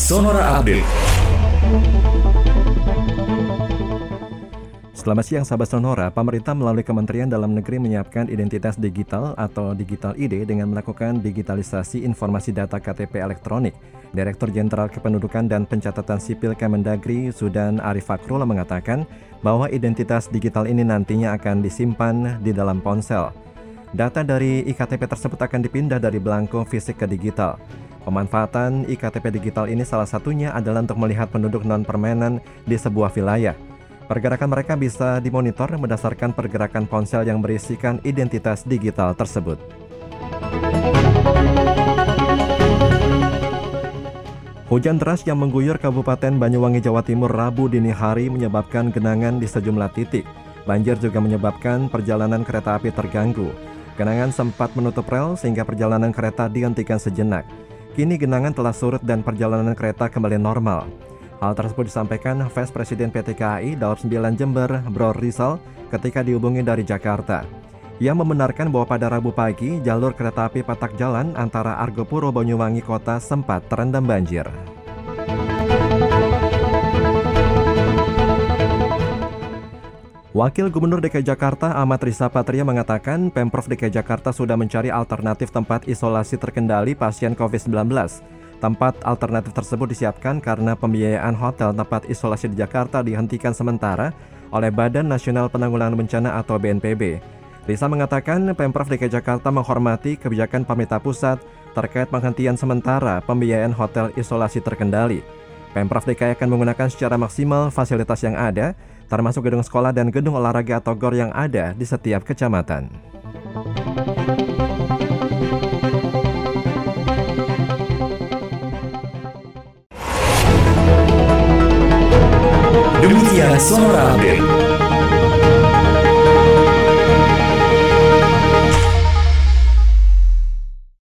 Sonora Update. Selamat siang sahabat Sonora, pemerintah melalui Kementerian Dalam Negeri menyiapkan identitas digital atau Digital ID dengan melakukan digitalisasi informasi data KTP elektronik. Direktur Jenderal Kependudukan dan Pencatatan Sipil Kemendagri Sudan Arif Fakrul mengatakan bahwa identitas digital ini nantinya akan disimpan di dalam ponsel. Data dari IKTP tersebut akan dipindah dari belangko fisik ke digital. Pemanfaatan IKTP digital ini salah satunya adalah untuk melihat penduduk non-permanen di sebuah wilayah. Pergerakan mereka bisa dimonitor berdasarkan pergerakan ponsel yang berisikan identitas digital tersebut. Hujan deras yang mengguyur Kabupaten Banyuwangi, Jawa Timur Rabu dini hari menyebabkan genangan di sejumlah titik. Banjir juga menyebabkan perjalanan kereta api terganggu. Genangan sempat menutup rel sehingga perjalanan kereta dihentikan sejenak. Kini genangan telah surut dan perjalanan kereta kembali normal. Hal tersebut disampaikan Vice Presiden PT KAI Daob 9 Jember, Bro Rizal, ketika dihubungi dari Jakarta. Ia membenarkan bahwa pada Rabu pagi, jalur kereta api Patak Jalan antara Argopuro Banyuwangi Kota sempat terendam banjir. Wakil Gubernur DKI Jakarta Ahmad Risa Patria mengatakan Pemprov DKI Jakarta sudah mencari alternatif tempat isolasi terkendali pasien COVID-19. Tempat alternatif tersebut disiapkan karena pembiayaan hotel tempat isolasi di Jakarta dihentikan sementara oleh Badan Nasional Penanggulangan Bencana atau BNPB. Risa mengatakan Pemprov DKI Jakarta menghormati kebijakan pemerintah pusat terkait penghentian sementara pembiayaan hotel isolasi terkendali. Pemprov DKI akan menggunakan secara maksimal fasilitas yang ada termasuk gedung sekolah dan gedung olahraga atau GOR yang ada di setiap kecamatan. Demikian Sonora Update.